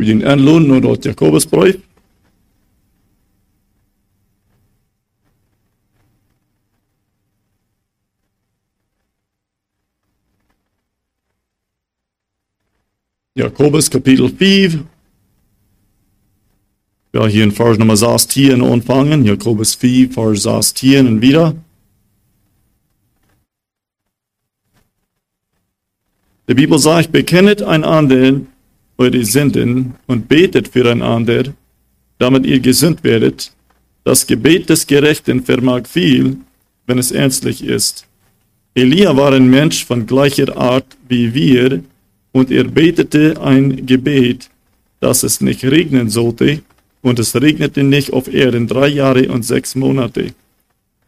Für den Anlohn nur dort Jakobusbrief. Jakobus Kapitel 5. Ja, hier in Vers Nummer 16 anfangen. Jakobus 4, Vers 16 und wieder. Die Bibel sagt, bekennet einander eure Sünden und betet füreinander, damit ihr gesund werdet. Das Gebet des Gerechten vermag viel, wenn es ernstlich ist. Elia war ein Mensch von gleicher Art wie wir, und er betete ein Gebet, dass es nicht regnen sollte, und es regnete nicht auf Erden drei Jahre und sechs Monate.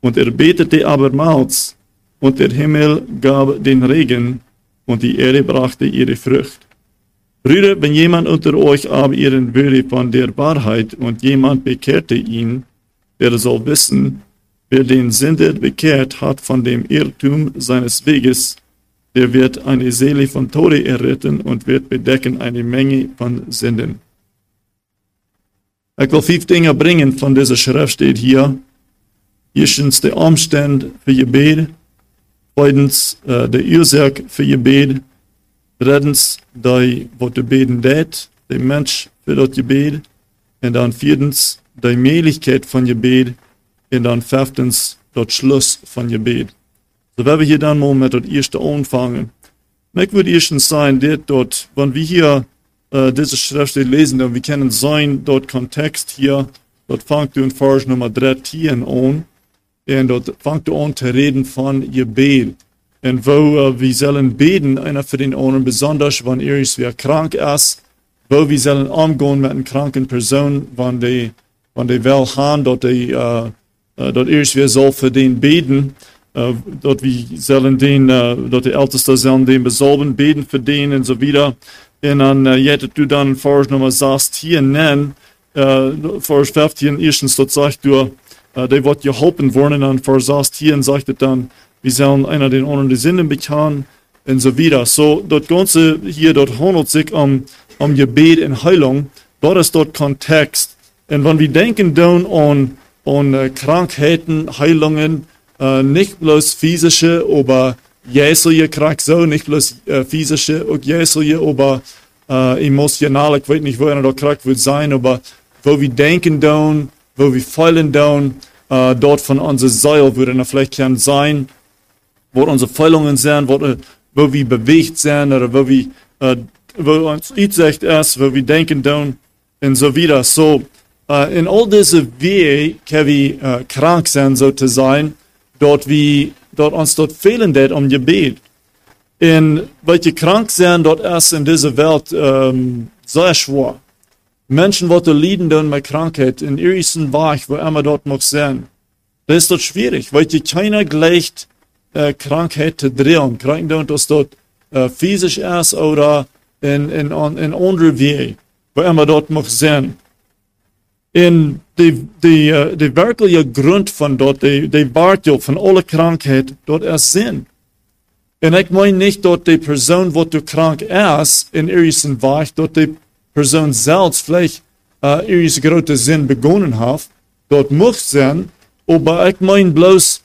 Und er betete abermals, und der Himmel gab den Regen, und die Erde brachte ihre Frucht. Brüder, wenn jemand unter euch aber ihren würde von der Wahrheit und jemand bekehrte ihn, der soll wissen, wer den Sünder bekehrt hat von dem Irrtum seines Weges, der wird eine Seele von Tode erretten und wird bedecken eine Menge von Sünden. Ich will fünf Dinge bringen von dieser Schrift steht hier. Erstens der Umstand für Gebet. Zweitens äh, der Ursache für Gebet. Drittens, die, was du beten det, der Mensch für das Gebet. Und dann viertens, die Möglichkeit von Gebet. Und dann fünftens, das Schluss von Gebet. So wenn wir hier dann mal mit das erste anfangen. Ich würde erstens sein, dort, wenn wir hier äh, diese Schrift lesen, dann wir kennen sein, dort Kontext hier, dort fängt du in Vers Nummer 13 an, und dort fängt du an zu reden von Gebet. Und wo äh, wir sollen beten, einer für den anderen, besonders wenn er ist, wer krank ist, wo wir sollen umgehen mit einer kranken Person, wenn die, wenn die will haben, dort die, äh, äh dort erst wir soll für den beten, uh, dort wir sollen den, uh, dort die Ältesten sollen den besolben, beten für den und so weiter. Und dann uh, jettet du dann Vers Nummer 16 nennen, uh, Vers 15, erstens, dort sagt du, uh, die wird geholfen worden, und dann Vers 16 sagt er dann, wir sollen einer den anderen die Sünden bekennen und so weiter. So, dort Ganze hier, dort handelt sich um, um Gebet und Heilung, dort ist dort Kontext. Und wenn wir denken dann an, an uh, Krankheiten, Heilungen, äh, nicht bloß physische, aber jäsliche krank so, nicht bloß äh, physische und jäsliche, aber äh, emotional, ich weiß nicht, wo einer da krank wird sein, aber wo wir denken dann, wo wir fühlen dann, äh, dort von unserer Seele würde er vielleicht kann sein, wo unsere Fühlungen sind, wo, wo wir bewegt sind oder wo wir, äh, wo uns sagt ist, wo wir denken dann und so wieder. So, äh, in all diese Wege können wir äh, krank sein, so zu sein, dort wie dort uns dort fehlen det um Gebet. In welche krank sind, dort ist in dieser Welt ähm, sehr schwer. Menschen, die leiden dann mit Krankheit, in ihrem Weg, wo immer dort noch sein. Das ist dort schwierig, weil die keiner gleicht äh, Krankheit zu drehen. Krankheit, das dort äh, physisch ist oder in, in, in, in andere Wege, wo immer dort noch sein. En de, de, uh, de werkelijke grond van dat, de, de waartel van alle krankheid, dat is zin. En ik meen niet dat de persoon wat du krank is, in eerste weg, dat de persoon zelf vielleicht uh, eerste grote zin begonnen heeft. Dat moet zijn, maar ik meen bloos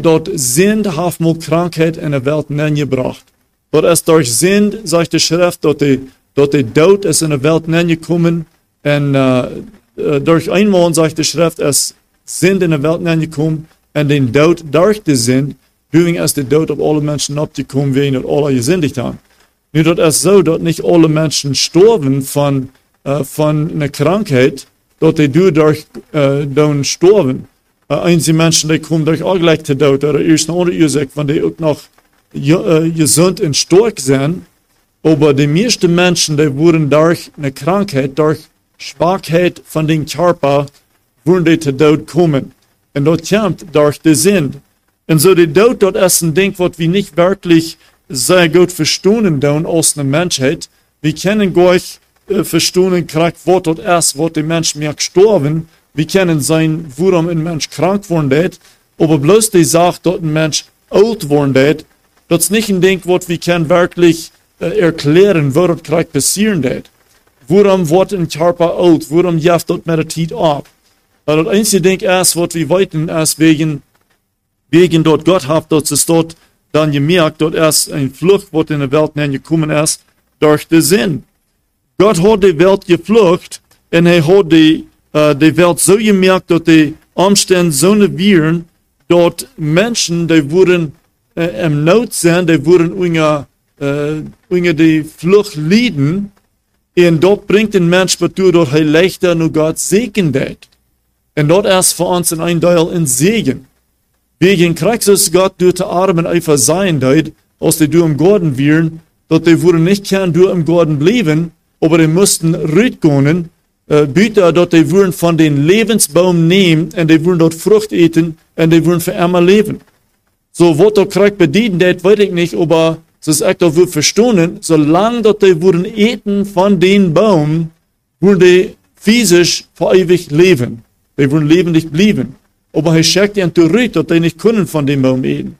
dat zin heeft mal krankheid in de wereld neergebracht. Dat is door zin, zegt de schrift, dat de, dat de dood is in de wereld neergekomen en uh, äh, durch einmal, sagt die Schrift, es sind in der Welt angekommen und den Tod durch die Sinn, doing es der Tod auf alle Menschen abgekommen, wen und alle gesündigt haben. Nur dort ist so, dass nicht alle Menschen sterben von, äh, von einer Krankheit, dort die du durch, äh, dann sterben. Äh, einige Menschen, die kommen durch auch gleich zu Tod, oder erst eine andere Ursache, wenn die auch noch äh, gesund und stark sind. Aber die meisten Menschen, die wurden durch eine Krankheit, durch Schwachheit von den Körper würde der Tod kommen. Und dort kommt durch den Sinn. Und so der Tod dort ist ein Ding, was wir nicht wirklich sehr gut verstehen dann aus einer Menschheit. Wir können gar nicht äh, verstehen, krank, was dort ist, was der Mensch mehr gestorben. Wir können sein, warum ein Mensch krank worden ist. Aber bloß die Sache, dass ein Mensch alt worden ist, das ist nicht ein Ding, was wir können wirklich äh, erklären, was dort krank passieren ist. Waarom wordt een charpa oud? Waarom jaft de tijd op? Maar dat einzige ding is wat we weten is wegen, wegen dat God heeft dat ze staat, dan je merkt dat er een vlucht wat in de wereld naar gekomen is door de zin. God had de wereld gevlucht en hij had uh, de wereld zo gemerkt dat de omstandigheden zo waren dat mensen die worden uh, im nood zijn, die worden onder, uh, onder de vlucht lijden. En dat brengt een mens toe dat hij leichter naar God zegen deed. En dat is voor ons een eindeel een zegen. Wegen Christus Gott durch die Armen einfach sein als die du im Garten wären, dat die worden nicht gern du im Garten bleiben, aber die mussten rausgehen, äh, bitte, dat die würden von den Lebensbaum nehmen, und die würden dort Frucht eten, und die würden für immer leben. So, was der Krieg bedienen deed, weiß ich nicht, aber es ist echt auch verstanden, solange dat die würden eten von den Baum, würden die physisch für ewig leben. Die würden lebendig bleiben. Aber er schickt ihnen zurück, dass die nicht können von dem Baum eten.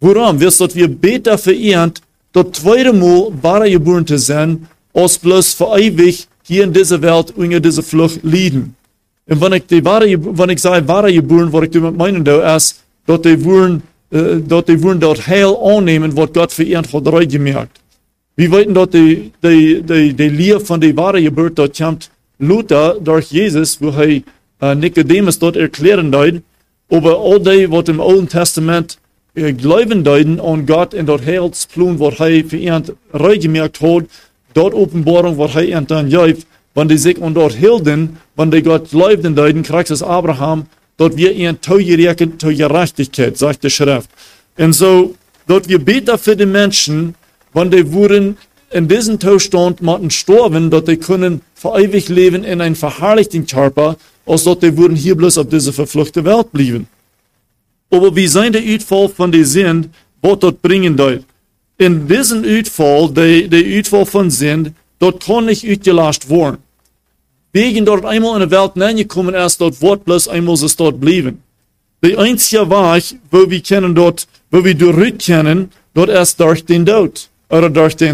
Warum? Wirst dass wir besser verehrt, das zweite Mal wahre geboren zu sein, als bloß für ewig hier in dieser Welt unter dieser Flucht liegen. Und wenn ich, die wahre, wenn ich sage wahre geboren, was ich damit meinen, da ist, dass die wollen, äh, dass die wollen dort Heil annehmen, was Gott für ihnen hat gemerkt. Wir weten dass die, die, die, die Lehre von der wahre Geburt, dort kommt Luther durch Jesus, wo er äh, Nicodemus dort erklären deut, aber all die, was im Alten Testament äh, glauben deuten an Gott und dort Heilsplan, was er für ihn reingemerkt hat, dort was er ihnen dann gibt, wenn die sich an dort hielten, wenn die Gott glauben deuten, kriegt es Abraham, dort wir ihnen zugerechnet zur Gerechtigkeit, sagt die Schrift. Und so, dort wir beten für die Menschen, wenn die wurden in diesem Zustand müssen sterben, dass die können für ewig leben in einem verherrlichten Körper, als dat die würden hier bloß auf diese verfluchte Welt bleiben. Aber wie sein der Uitfall von der Sinn, was dort bringen deut? In diesem Uitfall, der, der Uitfall von Sinn, dort kann nicht uitgelast worden. Wegen dort einmal in der Welt hineingekommen ist, dort wird bloß einmal es dort bleiben. Der einzige Weg, wo wir kennen dort, wo wir durch kennen, dort ist durch den Tod oder durch die.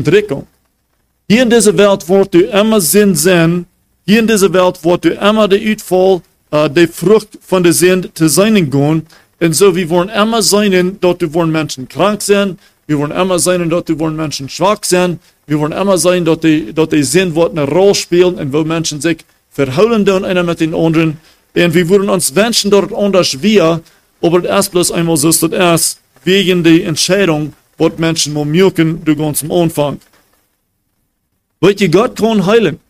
Hier in dieser Welt wird du immer Sinn sein, hier in dieser Welt wird du immer der Uitfall, uh, die Frucht von der Sinn zu sein gehen. Und so, wir wollen immer sein, dort wollen Menschen krank sein, wir wollen immer sein, dort wir wollen Menschen schwach sein, wir wollen immer sein, dort die, dort die Sinn wird eine Rolle spielen und wo Menschen sich verholen dann einer mit den anderen. Und wir wollen uns wünschen dort anders wir, aber erst bloß einmal so ist das erst wegen der Entscheidung, was Menschen mal merken, du ganz am Anfang. Weil ihr, Gott kann heilen.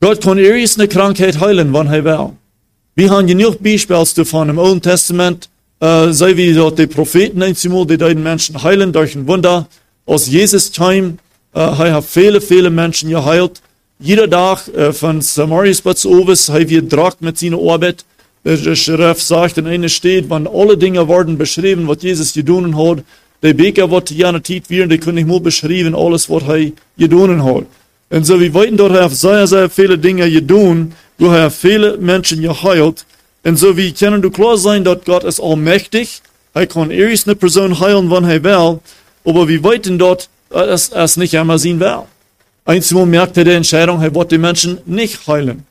Gott kann irgendeine eine Krankheit heilen, wann er will. Wir haben genug Beispiele davon im Alten Testament, äh, sei wie dort die Propheten einmal, die den Menschen heilen durch ein Wunder. Aus Jesus Time, äh, er hat viele, viele Menschen geheilt. Jeder Tag äh, von Samarias bis Ovis, er wird Dracht mit seiner Arbeit. Der Schrift sagt, in einer steht, wenn alle Dinge werden beschrieben, was Jesus getan hat, der Beker wird ja nicht werden, die können nicht nur beschreiben, alles, was er getan hat. Und so, wir weten dort, er sehr, sehr viele Dinge getan, wo er viele Menschen geheilt. Und so, wir können du klar sein, dass Gott ist allmächtig. Er kann erst eine Person heilen, wann er will. Aber wir weten dort, dass er es nicht einmal sehen will. Einmal er die Entscheidung, er wird die Menschen nicht heilen.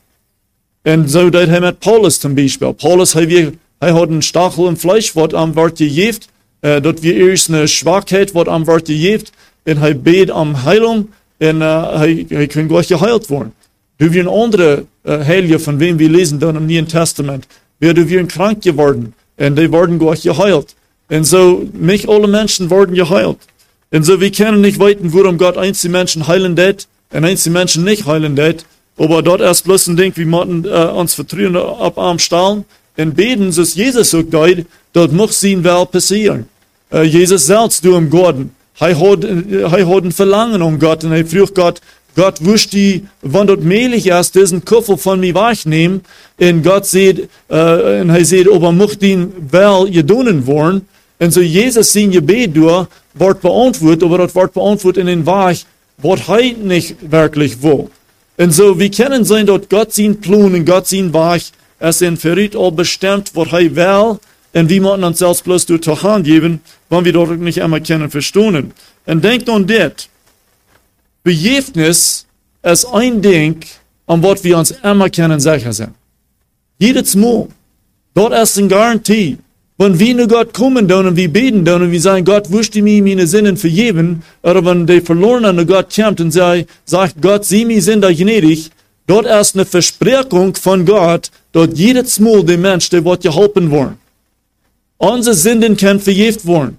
Und so, das er mit Paulus zum Beispiel. Paulus, er, er hat einen Stachel im Fleisch, was am Wort gejift. Äh, dort wir erst eine Schwachheit, was am Wort gejift. Und er bet am Heilung en uh, hij, hij kan gleich geheilt worden. Du wir andere uh, Heilige, von wem wir lesen dann im Neuen Testament, werden wir krank geworden und die werden gleich geheilt. Und so, nicht alle Menschen werden geheilt. Und so, wir können nicht weiten, warum Gott einzelne Menschen heilen wird und einzelne Menschen nicht heilen wird. Aber dort erst bloß ein Ding, wir müssen uh, uns vertrauen ab am Stahlen und beten, dass Jesus so geht, dort muss sehen, wer passieren. Uh, Jesus selbst, du im Garten, hij had, hij had een verlangen om Gott und er vroeg Gott, Gott, wusst die, wann dort mehlig ist, diesen Koffer von mir wegnehmen. Und Gott sieht, äh, und er sagt, ob er möchte ihn wel gedonen wollen. Und so Jesus sein Gebet durch, wird beantwortet, aber das wird beantwortet in den Weg, was er nicht wirklich will. Und so, wir können sein, dass Gott sein Plan und Gott sein Weg, es in Verrit all bestimmt, was er will, und wir müssen uns selbst bloß durch die Hand geben, wenn wir dort nicht einmal kennen, verstehen. Und denkt an das. Begäfnis ist ein Ding, an was wir uns immer können sicher sein. Jedes Mal. Dort ist eine Garantie. Wenn wir nur Gott kommen dann und wir beten dann und wir sagen, Gott, wüsste mir meine Sinnen vergeben, oder wenn der Verlorene Gott kommt und sagt, Gott, sieh mir sind da gnädig, dort ist eine Versprechung von Gott, dort jedes Mal der Mensch, der wird geholfen worden. Unsere Sünden können vergeben worden.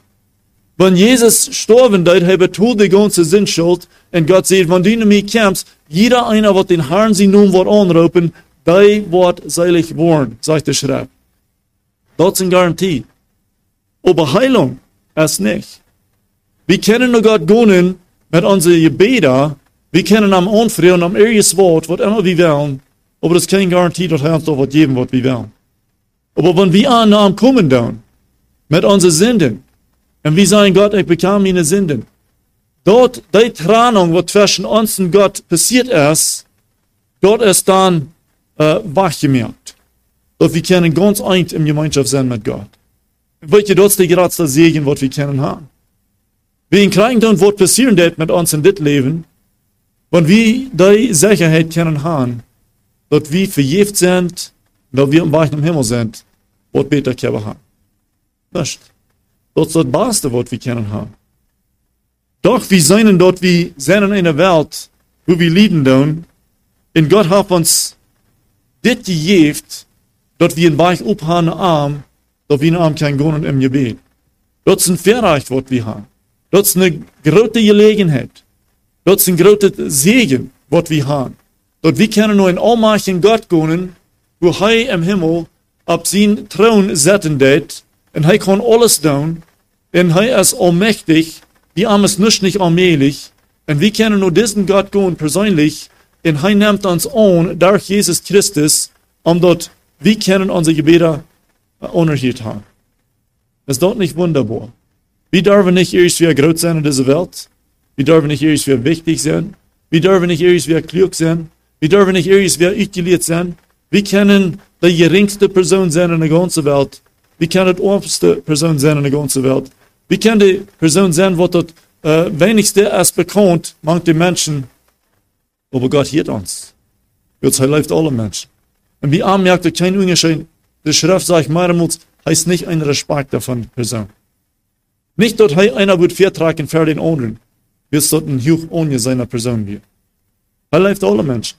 Wenn Jesus gestorben ist, hat er die ganze Sinnschuld, und Gott sagt, wenn du mir kommst, jeder einer wird den Herrn sie nun wird anrufen, der wird selig worden, sagt der Schrift. Das ist eine Garantie. Aber Heilung ist nicht. Wir können nur Gott gehen mit unseren Gebeten, wir können am Anfrei und am ehrliches Wort, was immer wir wollen, aber das ist keine Garantie, dass er uns doch was geben, was wir wollen. Aber wenn wir an kommen dann, mit unseren Sünden, und wir sagen, Gott, ich bekam meine Sünden, dort, die Trennung, was zwischen uns und Gott passiert ist, dort ist dann äh, wachgemerkt. Dort wir können ganz eins in Gemeinschaft sein mit Gott. Dat is de grootste Segen, was wir können haben. Wir kriegen dann, was passieren wird mit uns in dit Leben, wenn wir die Sicherheit können haben, dass wir vergift sind, dass wir im Weich im Himmel sind, was beter können haben. Nicht. Das ist das Beste, was wir können haben. Doch wir sind dort, wir sind in einer Welt, wo wir lieben tun, und Gott hat uns dit gegeben, dass wir in Weich uphauen Arm, dass wir in Arm kein Gehen im Gebet. Das ist ein Verreich, was wir haben. Das ist eine große Gelegenheit. Das ist ein großer Segen, was wir haben. Dort wir können nur in Allmacht in Gott gehen, wo er im Himmel ab sein Thron setzen wird, und er kann alles tun, und er ist allmächtig, wir haben es nicht, nicht allmählich, und wir können nur diesen Gott gehen persönlich, und er nimmt uns an, durch Jesus Christus, dort, wir können unsere Gebete unerhört haben. Ist dort nicht wunderbar? Wir dürfen nicht irgendwie groß sein in dieser Welt. Wir dürfen nicht irgendwie wichtig sein. Wir dürfen nicht irgendwie klug sein. Wir dürfen nicht irgendwie utiliert sein. Wir können die geringste Person sein in der ganzen Welt. Wir können die oberste Person sein in der ganzen Welt. Wir können die Person sein, die dort äh, wenigste ist bekannt, manche Menschen. Aber Gott hielt uns. Gott läuft alle Menschen. Und wir anmerkten, kein Unterschied. Die Schrift sagt, mehrmals heißt nicht ein Respekt davon Person. Nicht dort einer wird vertragen für den anderen, bis dort ein Hoch ohne seiner Person wird. Er läuft alle Menschen.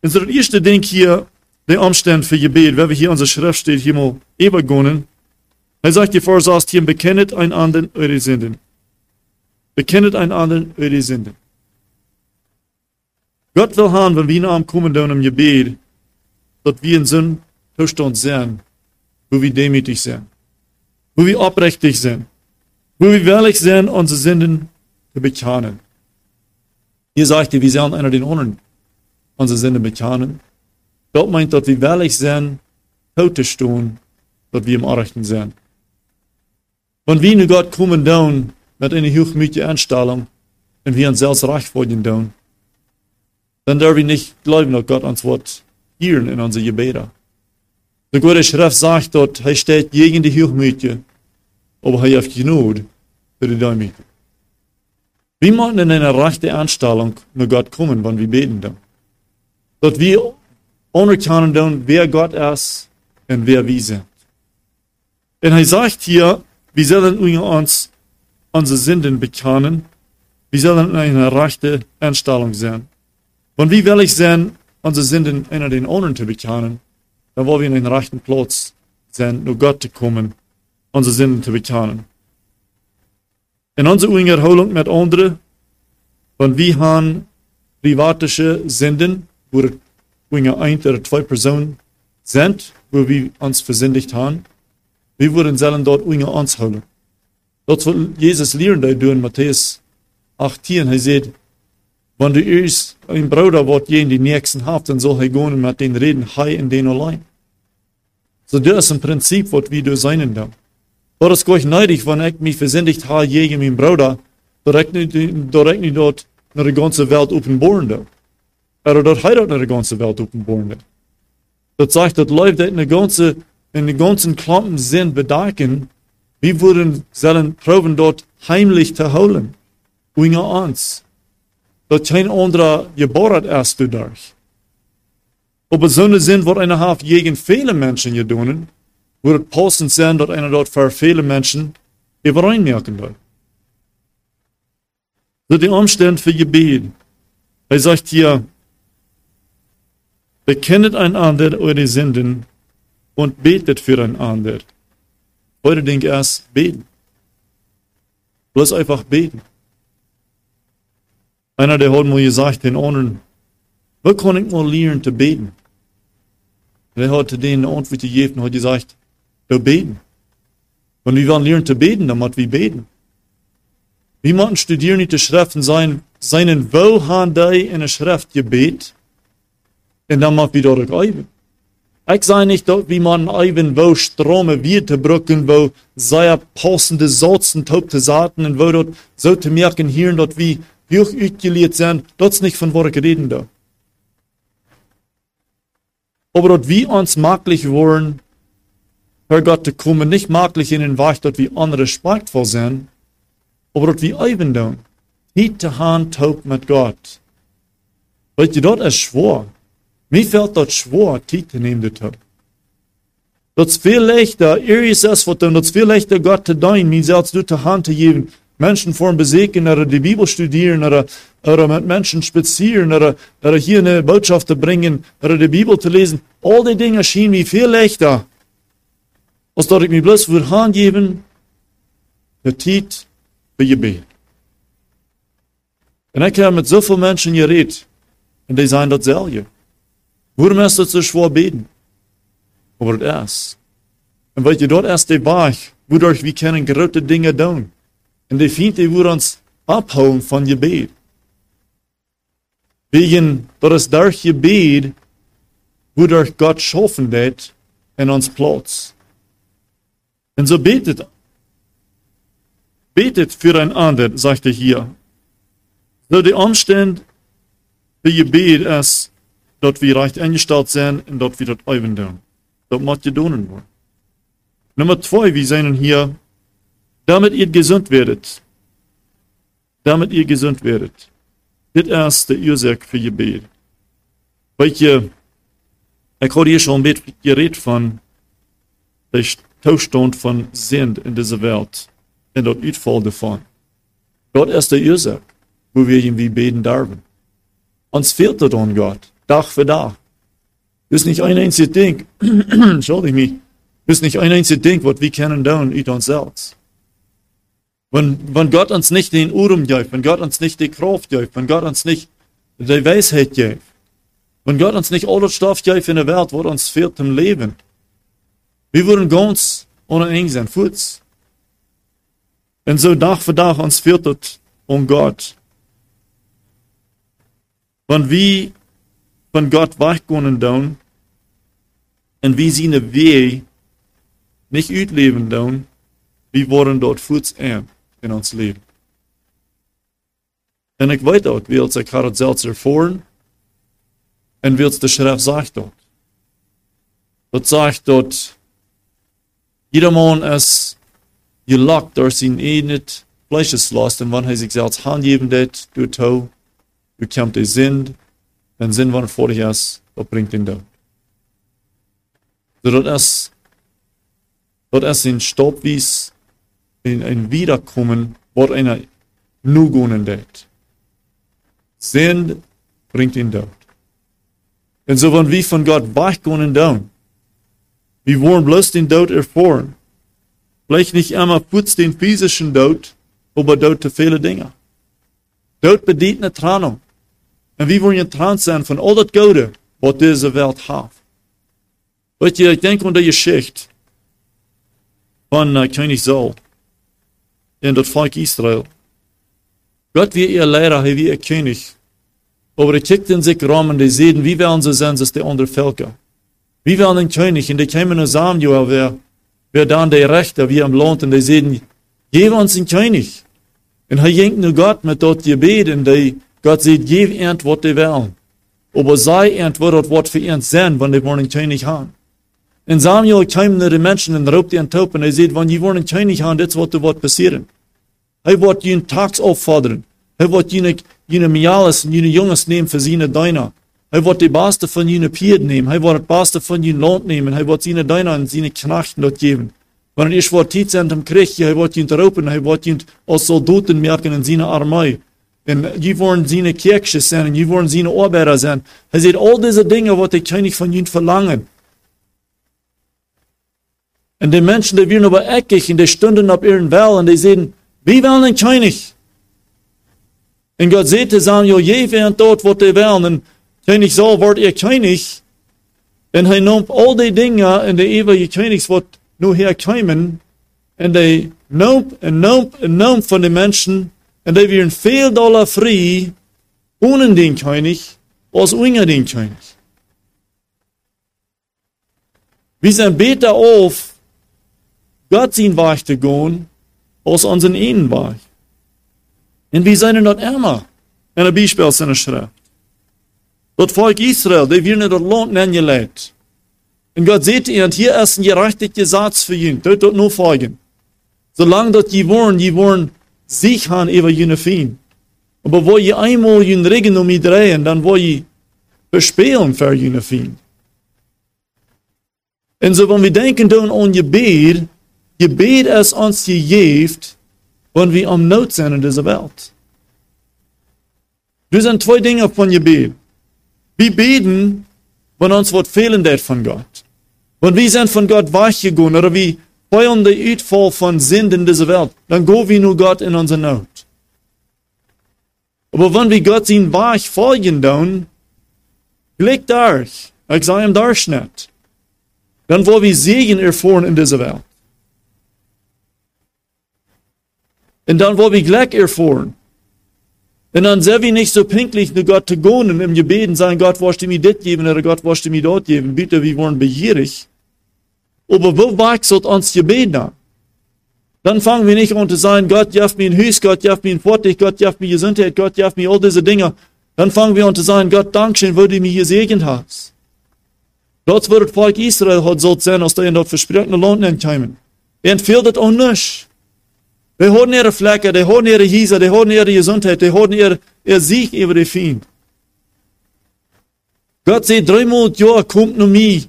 Das erste Ding hier, der Umstand für Gebet, wenn wir hier unsere Schrift steht, hier mal übergehen. Er sagt die Vorsatz hier, bekennet ein anderen eure Sünden. Bekennet ein anderen eure Sünden. Gott will haben, wenn wir in Arm kommen, dann im Gebet, dass wir in Sinn Zustand sind, wo wir demütig sind, wo wir aufrichtig sind, wo wir ehrlich sind, unsere Sünden zu bekennen. Hier sagt er, wir sollen einer den anderen unsere Sünden bekennen. Gott meint, dass wir ehrlich sind, heute stehen, dass wir im Arrechten sind. Wenn wir nur Gott kommen dann mit einer hochmütigen Einstellung und wir uns selbst recht folgen dann, dann dürfen wir nicht glauben, dass Gott uns Wort hören in unsere Gebete. Die gute Schrift sagt dort, er steht gegen die Hochmütigen, aber er hat genug für die Demütigen. Wir müssen in eine rechte Einstellung mit Gott kommen, wenn wir beten. Dann. Dass wir anerkennen, dann, wer Gott ist und wer wir sind. Und er sagt hier, wir sollen uns unsere Sünden bekennen, wir sollen in einer rechten Einstellung sein. Wenn wir willig sind, unsere Sünden einer den anderen zu bekennen, dann wollen wir in den rechten Platz sein, nur Gott zu kommen, unsere Sünden zu bekennen. In unserer Unterholung mit anderen, wenn wir haben privatische Sünden, wo wir ein oder zwei Personen sind, wo wir uns versündigt haben, wir würden sollen dort unter uns holen. Dort wird Jesus lehren, da in Matthäus 18, er sagt, wenn du erst ein Bruder, was je in die nächsten habt, dann soll er gehen mit denen reden, hei in den allein. So, das ist ein Prinzip, was wir da sein da. Aber es ist neidig, wenn ich mich versündigt habe gegen meinen Bruder, direkt direkt nicht dort nach der ganzen Welt offenbaren da. Oder dort heiratet nach der ganzen Welt offenbaren da. Das sagt, das läuft in der ganzen, in den ganzen Klumpen sind bedecken, wir würden sollen proben dort heimlich zu holen. Unter uns. dat kein anderer geboren ist dadurch. Aber Sünde sind, wat einer hat gegen viele Menschen gedaan, wird es passend sein, dass einer dort für viele Menschen übereinmerken soll. So die Umstände für Gebet. Er sagt hier, bekennet einander eure Sünden und betet füreinander. Heute denke ich erst beten. Bloß einfach beten. Einer, der hat mir gesagt, den anderen, wo kann ich mal lernen zu beten? Der hat den Antwort gegeben und hat gesagt, du beten. Und wir wollen lernen zu beten, dann müssen wir beten. Wir müssen studieren die Schrift und sein, seinen Wohlhand in der Schrift gebet, und dann müssen wir dort üben. Ich sage nicht, dass wie man eben wo Strome Wirte brücken, wo sehr passende Salzen, taubte Saaten, und wo dort so zu merken hier, dort wie hoch utgeliert sind, dort ist nicht von Worte reden da. Aber dort wie uns möglich wollen, Herr Gott zu kommen, nicht möglich in den Weg, dort wie andere respektvoll sind, aber dort wie eben da. Hiet die Hand taub mit Gott. Weil ihr dort ist schwor. Mir fällt das schwer, Zeit zu nehmen dazu. Das ist viel leichter, ihr ist es, was das ist viel leichter, Gott zu dienen, mir selbst durch die Hand zu geben, Menschen vor besiegen oder die Bibel studieren oder, oder mit Menschen spazieren oder, oder hier eine Botschaft zu bringen oder die Bibel zu lesen. All die Dinge schienen mir viel leichter, als dass ich mir bloß für Hand geben, für Zeit, für Gebet. Und ich habe mit so vielen Menschen geredet, und die sagen dasselbe. Waarom is het zo schwer beten? Aber das ist. Und weil je dort erst der Weg, wodurch wir können große Dinge tun. Und die Fiende wird uns abholen von Gebet. Wegen, dass es durch Gebet, wodurch Gott schaffen wird, in uns Platz. Und so betet, betet füreinander, sagt er hier. So die Umstände für Gebet ist, dat wir recht eingestellt sind und dat wir das üben tun. Das muss je tun wollen. Nummer zwei, wir sehen hier, damit ihr gesund werdet. Damit ihr gesund werdet. Das erste Ursache für Gebet. Welche, ich habe hier schon bisschen geredet von der Zustand von Sinn in dieser Welt und dort Uitfall davon. Dort ist der Ursache, wo wir irgendwie beten dürfen. Uns fehlt das an Gott. Tag für Tag. Das ist nicht ein einziges Ding, entschuldige mich, das ist nicht ein einziges Ding, was wir kennen tun in uns selbst. Wenn, wenn Gott uns nicht den Urum gibt, wenn Gott uns nicht die Kraft gibt, wenn Gott uns nicht die Weisheit gibt, wenn Gott uns nicht alles Stoff gibt in der Welt, was uns fehlt im Leben, wir würden ganz ohne eng sein, Fuß. Und so Tag für Tag uns fehlt um Gott. Wenn wir von Gott weggehen tun und wie sie eine Weg nicht utleben tun, wie wollen dort Fuß in uns Leben. Und ich weiß auch, wie es ich gerade selbst erfahren und wie es der Schrift sagt dort. Sagt dort, jeder Mann ist gelockt durch sein eigenes Fleischeslust und wenn er sich selbst handgeben hat, du tau, du kommt Sinn, den zin van Forias bringt ihn dood. Zodat es, dat es in Staubwies in ein Wiederkommen, wat einer Nugunen det. Sinn bringt ihn dort. Und so wenn wir von Gott weggehen down, wir wollen bloß den Tod erfahren. Vielleicht nicht einmal putzt den physischen Tod, aber Tod zu viele Dinge. Tod bedient eine Trennung. En wie wollen getrennt sein von all das Gute, was diese Welt hat. Weet je, ich denke an die Geschichte von uh, König Saul in das Volk Israel. Gott wie ihr Lehrer, wie ihr König. Aber er kickt in sich rum und die sehen, wie werden sie sein, als die anderen Völker. Wie werden ein König, und die kämen nur Samuel, wer, wer dann der Rechte, wie am Land, und die sehen, gib uns einen König. Und er jenkt nur Gott mit dort Gebet, und die Gott sagt, gib ihnen, was die wollen. Aber sei ihnen, was was für ihnen sind, wenn die wollen König haben. In Samuel kamen die Menschen und raubt ihren Tauben und er sagt, wenn die wollen König haben, das wird was passieren. Er wird ihnen Tags auffordern. Er wird ihnen jene Mialis und jene Jungs nehmen für seine Deiner. Hij wordt de beste van jene Pied nehmen. Hij wordt het beste van jene Land nehmen. Hij wordt seine Deiner und seine Knechten dort geben. Wanneer ich wordt tijd zijn hem krijg je, hij wordt je roepen, hij wordt je als soldaten merken in seine Armee. En worden seine Kirche zijn, en je worden Arbeiter zijn. Hij zegt, al deze dingen wat ik König von je verlangen. En die Menschen, die werden aber eckig, und die stunden auf ihren Well, und die sagen, wir wollen einen König. Und Gott sagte Samuel, je während dort, wo die wollen, und König Saul wordt ihr König. Und hij nimmt all die Dinge in der ewige Königs wird nur herkommen. Und hij nimmt und nimmt und nimmt von den Menschen. Und die werden viel doller frei ohne den König als ohne den König. Wir sind besser auf, Gott sein Weg zu gehen, als unseren Innenweg. Und wir sind dort ärmer. In der Beispiel seiner Schrift. Dat volk Israel, die werden in dat land neergelegd. En God zegt ihnen, hier ist ein gerechtigter Satz für ihn. Dat dort nur folgen. Solange dat je wollen, je wollen sich haben über jene Fien. Aber wo je einmal jene Regen um ihn drehen, dann wo je verspielen für jene Fien. Und so, wenn wir denken dann an Gebet, Gebet ist uns gegeben, wenn wir am Not sind in dieser Welt. Das sind zwei Dinge von Gebet. Wir beten, wenn uns was fehlen wird von Gott. Wenn wir sind von Gott weggegangen oder wir feiern den Uitfall von Sinn in dieser Welt, dann gehen wir nur Gott in unsere Not. Aber wenn wir Gott sein Weg folgen dann, gleich durch, ich sage ihm Durchschnitt, dann wollen wir Segen erfahren in dieser Welt. Und dann wollen wir Glück erfahren. Und dann sind wir nicht so pünktlich, zu Gott zu und im Gebeten sagen, Gott, willst du mir das geben oder Gott, willst du mir dort geben? Bitte, wir wollen begierig. Aber wo wechselt uns Gebet dann? Dann fangen wir nicht an zu sagen, Gott, jaft mir ein Hüß, Gott, jaft mir ein Fortig, Gott, jaft mir Gesundheit, Gott, jaft mir all diese Dinge. Dann fangen wir an zu sagen, Gott, Dankeschön, wo du mir gesegnet hast. Dort wird das Volk Israel hat so sein, als die in dort versprochene Land entkommen. Und fehlt das auch nicht. Die haben ihre Flecken, die haben ihre Hiese, die haben ihre Gesundheit, die haben ihr, ihr Sieg über die Feind. Gott sagt, dreimal Jahr kommt nur mir,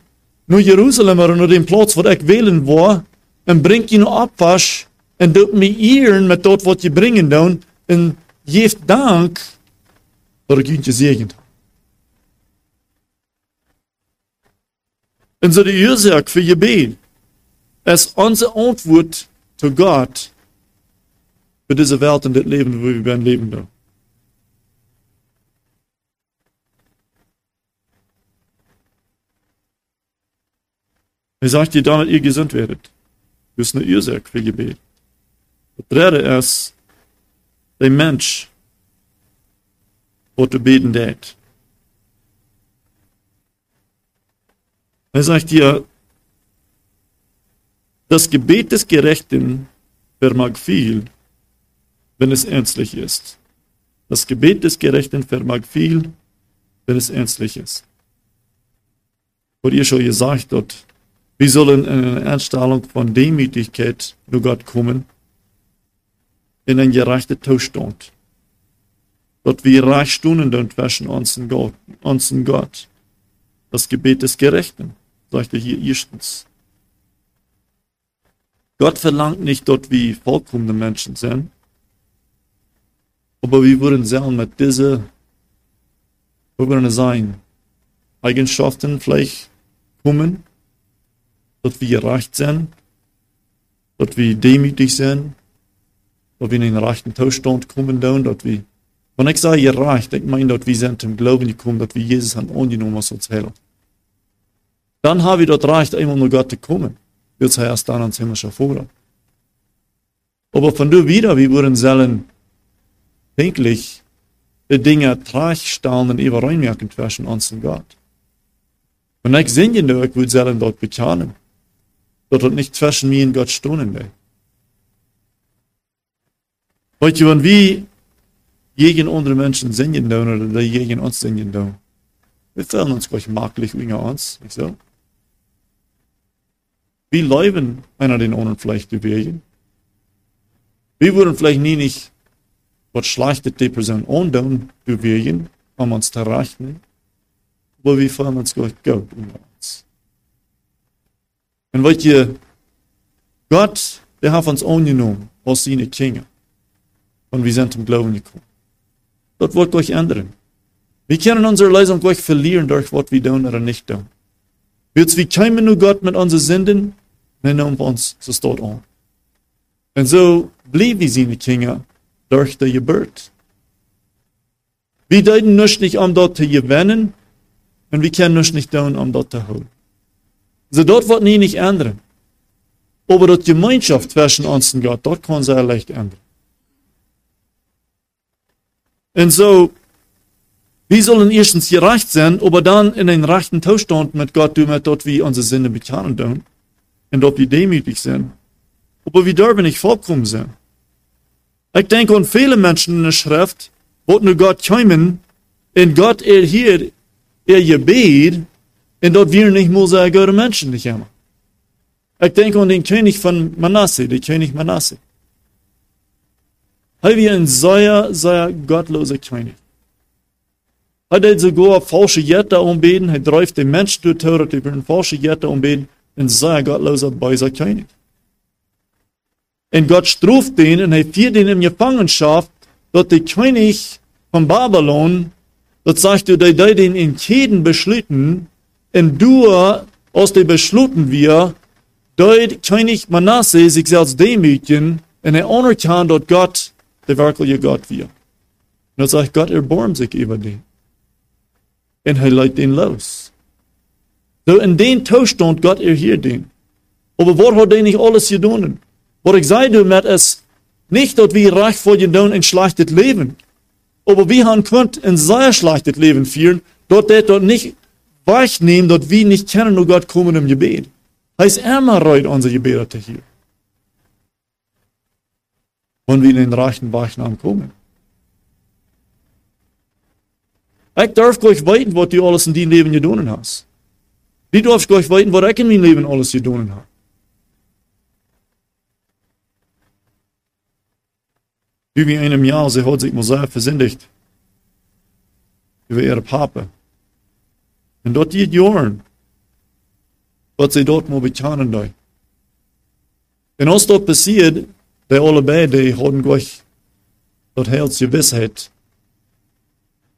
nur Jerusalem oder nur den Platz, wo ich wählen war, und bringt ihn nur Abwasch, und tut mir ehren mit dort, was ihr bringen dann, und geeft Dank, dass ich ihn gesegnet habe. Und so die Ursache für Gebet ist unsere Antwort zu Gott, für diese Welt und das Leben, wo wir werden leben da. Sagt dir, damit ihr gesund werdet. Das ist eine Ursache für Gebet. Das dritte ist, der Mensch, wo du beten tät. Er sagt dir, das Gebet des Gerechten vermag viel, wenn es ernstlich ist. Das Gebet des Gerechten vermag viel, wenn es ernstlich ist. Und ihr schon gesagt habt, wir sollen in eine Einstellung von Demütigkeit zu Gott kommen, in einen gerechten Zustand. Dort wir reich stunden und zwischen uns und Gott, uns und Gott. Das Gebet des Gerechten, sagt er hier erstens. Gott verlangt nicht dort, wie vollkommene Menschen sind, aber wir würden sagen, mit diesen, wir würden sein, Eigenschaften vielleicht kommen, dass wir gerecht sind, dass wir demütig sind, dass wir in den rechten Zustand kommen, dass wir, wenn ich sage gerecht, ich meine, dass wir sind im Glauben gekommen, dass wir Jesus haben angenommen als uns Heiler. Dann haben wir dort reicht, einmal nur Gott zu kommen. Er erst dann ans himmlische Vorrat. Aber von du wieder, wir würden sollen, wirklich die Dinge tragstellen und übereinmerken zwischen uns und Gott. Und ich sehe nur, ich würde selber dort bekennen, das nicht zwischen mir und Gott stehen. Weißt du, wenn wir gegen andere Menschen singen tun oder die gegen uns singen tun, wir fühlen uns gleich maglich wegen uns, nicht so? Wir leben einer den anderen vielleicht bewegen. Wir würden vielleicht nie nicht wat slechtet die persoon aandoen bewegen om ons te rechten, aber wie voelen ons Gott gut in uns. En weet je, Gott, der hat uns angenommen als seine Kinder. Und wir sind zum Glauben gekommen. Das wird euch ändern. Wir können unsere Leistung gleich verlieren durch was wir tun oder nicht tun. Jetzt wir kommen nur Gott mit unseren Sünden, dann nimmt uns so steht an. Und so blieben wir seine Kinder durch die Geburt. Wir deuten nicht, um dort zu gewinnen, und wir können nicht tun, um dort zu holen. So dort wird nie nicht ändern. Aber die Gemeinschaft zwischen uns und Gott, dort kann sehr leicht ändern. Und so, wir sollen erstens gerecht sein, aber dann in den rechten Zustand mit Gott tun dort, wie unsere Sinne bekennen tun. Und dort wir demütig sind. Aber wir dürfen nicht vollkommen sein. Ich denke an viele Menschen in der Schrift, wo nur Gott kommen, und Gott erhielt ihr Gebet, und dort wir nicht sehr gute Menschen nicht immer. Ich denke an den König von Manasse, den König Manasse. Hij wie een sehr, sehr gottloser König. Hij deed sogar falsche Jetten aanbeden. Hij drijft de mens door Tod über een falsche Jetten aanbeden. Een sehr gottloser, böser König. Und Gott struft den und er führt ihn in Gefangenschaft, dort der König von Babylon, dort sagt er, der den in jeden beschlitten, und du aus dem beschluten wir, dort König Manasse sich selbst demütigen, und er anerkannt, dort Gott der wirkliche Gott wir. Und dann sagt Gott, erbarmt sich über den. Und er leitet den los. So in den Zustand Gott erhielt den. Aber was hat er nicht alles getan? Was ich sage damit ist, nicht, dass wir reich vor den ein schlechtes Leben. Aber wir haben könnt ein sehr schlechtes Leben führen, dort der dort nicht wegnehmen, dort wir nicht kennen, nur Gott kommen im Gebet. Heißt, er mal reut unser Gebet hier wenn wir in den rechten Wachnamen kommen. Ich darf gleich weiten, was du alles in deinem Leben getan hast. Du darfst gleich weiten, was ich in meinem Leben alles getan habe. In einem Jahr, sie hat sich sehr versündigt über ihre Papa. Und dort die Jahren, was sie dort mal bekennen. Und was dort passiert, de allebei, die hadden gleich dat helt gewissheid.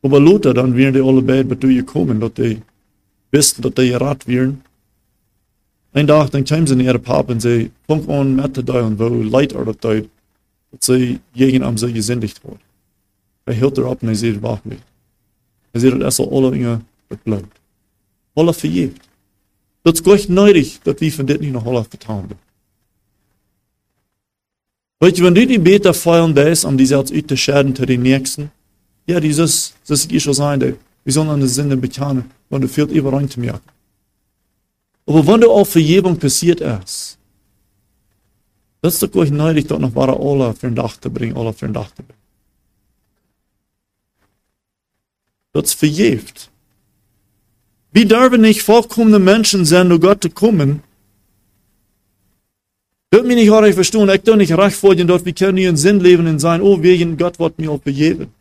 Aber Luther, dann wären die allebei dazu gekommen, dass die wussten, dass die rat wären. Ein Tag, dann kamen sie in ihre Papa und sie fang an mit da und wo Leid er das da, dass sie gegen am sie gesündigt hat. Er hielt er ab und er sieht wach nicht. Er sieht, dass er alle Dinge bleibt. Alle vergibt. Das ist gleich neidig, dass wir von dit nicht noch alle vertrauen. Weet je, wenn du die beter feiern bist, um die selbst uit te schaden zu den Nächsten, ja, dieses, das ist schon sein, wir sollen an der bekennen, wenn du führt überall zu merken. Aber wenn du auch Vergebung passiert ist, das ist doch gleich neidig, dort noch wahre alle für den Dach zu bringen, alle für den Dach zu bringen. Das verjäft. Wir dürfen nicht vollkommene Menschen sein, nur Gott zu kommen, Hört mich nicht richtig verstehen, ich doch nicht recht dir dort, wir können einen Sinn leben in sein, oh, wegen Gott wird mir auch begeben.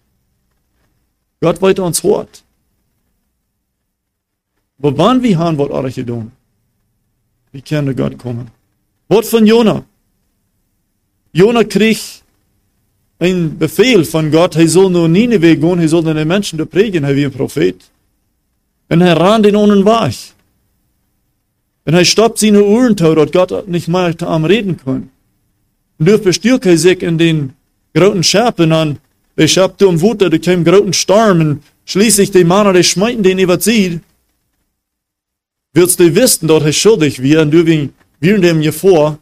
Gott wird uns hört. Aber wann wir haben, wird euch tun? Wie können Gott kommen? Wort von Jona. Jona kriegt einen Befehl von Gott, er soll nur Nineveh gehen, er soll den Menschen predigen, er wie ein Prophet. Und er ran den ohne Wach. Und er stoppt seine Ohren tot, dass Gott nicht mehr am reden kann. Und du bestürkt er sich in den großen Scherpen an. Ich hab du im Wut, da kam großen Sturm und schließlich die Männer, die schmeiten den überzieht. Willst du wissen, dass er schuldig wird, und du wir dem hier vor,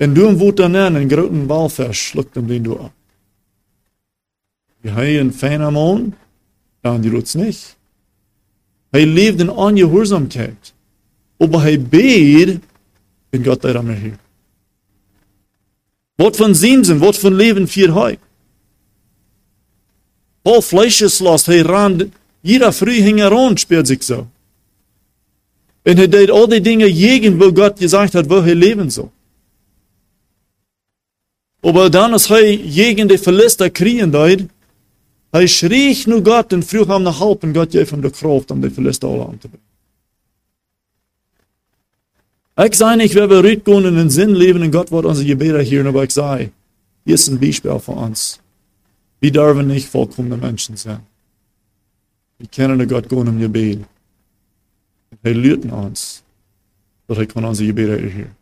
und du im Wut dann einen großen Walfisch schluckt ihm den du ab. Wir haben einen am Mond, dann die tut's nicht. Er lebt in Ungehorsamkeit. Aber hij beet, wenn Gott da mir hier. Wat von Simsen, wat von Leben für heu. All Fleischeslost, hij ran, jeder früh hing er an, spielt sich so. Und er deed all die Dinge gegen, wo Gott gesagt hat, wo er leben soll. Aber dann, als hij gegen die Philister kriegen deed, hij schrie nu Gott und vroeg hem naar hulp en God gaf hem de kracht om die Philister alle aan te brengen. Ik zei niet, we hebben uitgaan in een zin leven en God wordt onze gebeden hier, aber ik zei, hier ist ein Beispiel für uns. Wir dürfen nicht vollkommene Menschen sein. Wir kennen Gott gehen im Gebet. Er lehrt uns, dass er kann unsere Gebete erhören.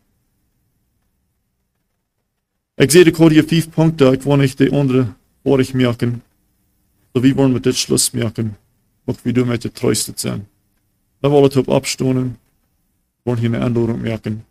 Ich sehe die hier fünf Punkte, ich will nicht die andere vor ich merken. So wie wollen wir das Schluss merken, auch wie du der Tröstet sein. Da wollen wir abstunden, wollen hier eine Änderung merken.